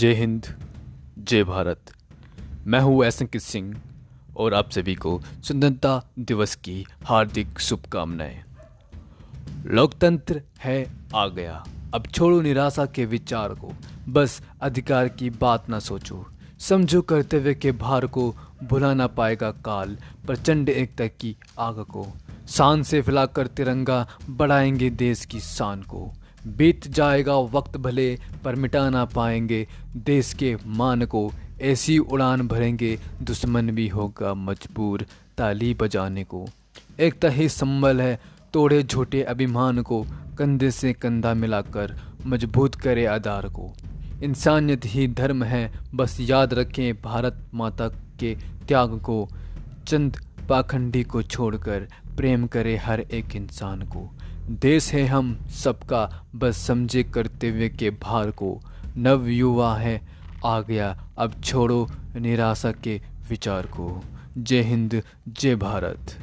जय हिंद, जय भारत। मैं हूँ एस अंकित सिंह और आप सभी को स्वतंत्रता दिवस की हार्दिक शुभकामनाएँ। लोकतंत्र है आ गया। अब छोड़ो निराशा के विचार को। बस अधिकार की बात ना सोचो। समझो कर्तव्य के भार को भुला ना पाएगा काल। प्रचंड एकता की आग को। शान से फैलाकर तिरंगा बढ़ाएँगे देश की शान को। बीत जाएगा वक्त भले, पर मिटा ना पाएँगे। देश के मान को ऐसी उड़ान भरेंगे, दुश्मन भी होगा मजबूर ताली बजाने को। एक ही संबल है, तोड़े झूठे अभिमान को, कंधे से कंधा मिलाकर मज़बूत करे आधार को। इंसानियत ही धर्म है, बस याद रखें भारत माता के त्याग को। चंद पाखंडी को छोड़कर प्रेम करे हर एक इंसान को। देश है हम सबका, बस समझे कर्तव्य के भार को। नव युवा है, आ गया, अब छोड़ो निराशा के विचार को। जय हिंद, जय भारत।